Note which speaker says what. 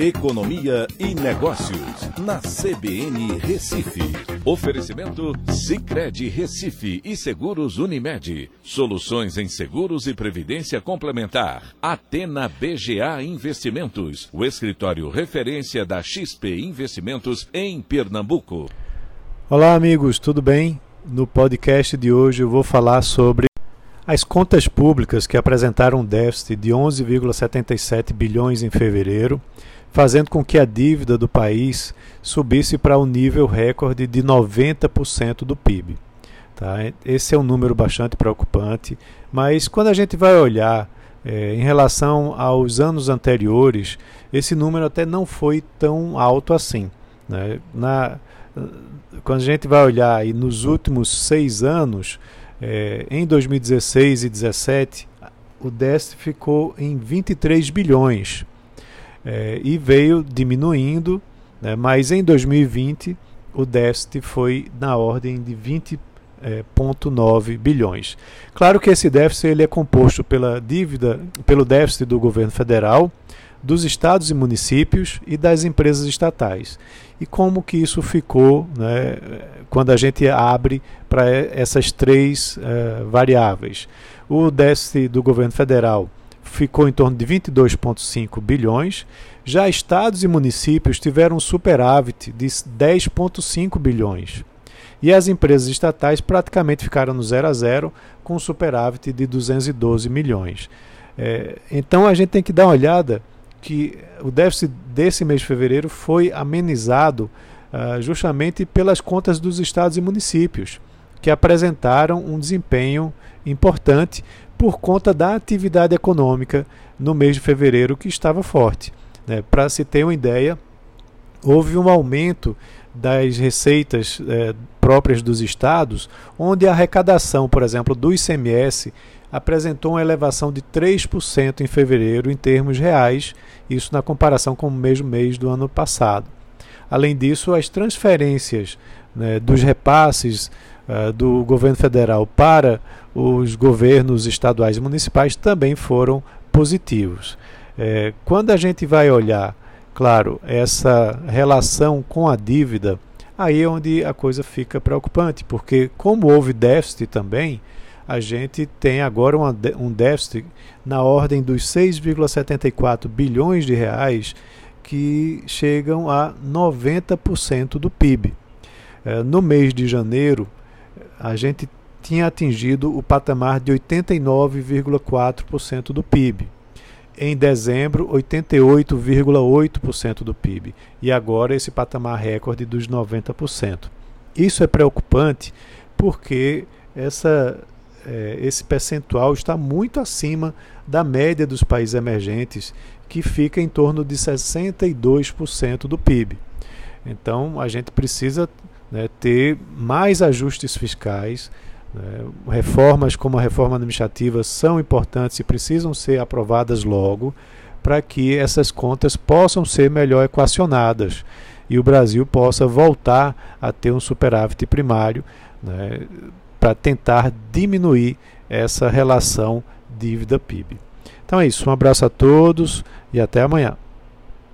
Speaker 1: Economia e Negócios, na CBN Recife. Oferecimento Cicred Recife e Seguros Unimed. Soluções em seguros e previdência complementar. Atena BGA Investimentos, o escritório referência da XP Investimentos em Pernambuco.
Speaker 2: Olá, amigos, tudo bem? No podcast de hoje eu vou falar sobre as contas públicas que apresentaram um déficit de 11,77 bilhões em fevereiro fazendo com que a dívida do país subisse para um nível recorde de 90% do PIB. Tá? Esse é um número bastante preocupante, mas quando a gente vai olhar é, em relação aos anos anteriores, esse número até não foi tão alto assim. Né? Na, quando a gente vai olhar aí nos últimos seis anos, é, em 2016 e 2017, o déficit ficou em 23 bilhões é, e veio diminuindo, né, mas em 2020 o déficit foi na ordem de 20,9 é, bilhões. Claro que esse déficit ele é composto pela dívida, pelo déficit do governo federal, dos estados e municípios e das empresas estatais. E como que isso ficou né, quando a gente abre para essas três uh, variáveis? O déficit do governo federal ficou em torno de 22,5 bilhões. Já estados e municípios tiveram um superávit de 10,5 bilhões. E as empresas estatais praticamente ficaram no zero a zero, com um superávit de 212 milhões. É, então a gente tem que dar uma olhada que o déficit desse mês de fevereiro foi amenizado uh, justamente pelas contas dos estados e municípios, que apresentaram um desempenho importante, por conta da atividade econômica no mês de fevereiro que estava forte. Né? Para se ter uma ideia, houve um aumento das receitas é, próprias dos estados, onde a arrecadação, por exemplo, do ICMS apresentou uma elevação de 3% em fevereiro em termos reais, isso na comparação com o mesmo mês do ano passado. Além disso, as transferências né, dos repasses uh, do governo federal para os governos estaduais e municipais também foram positivos. É, quando a gente vai olhar, claro, essa relação com a dívida, aí é onde a coisa fica preocupante, porque como houve déficit também, a gente tem agora uma, um déficit na ordem dos 6,74 bilhões de reais que chegam a 90% do PIB. É, no mês de janeiro, a gente tinha atingido o patamar de 89,4% do PIB. Em dezembro, 88,8% do PIB. E agora esse patamar recorde dos 90%. Isso é preocupante porque essa, é, esse percentual está muito acima da média dos países emergentes, que fica em torno de 62% do PIB. Então a gente precisa né, ter mais ajustes fiscais. Né, reformas como a reforma administrativa são importantes e precisam ser aprovadas logo para que essas contas possam ser melhor equacionadas e o Brasil possa voltar a ter um superávit primário né, para tentar diminuir essa relação dívida-PIB. Então é isso, um abraço a todos e até amanhã.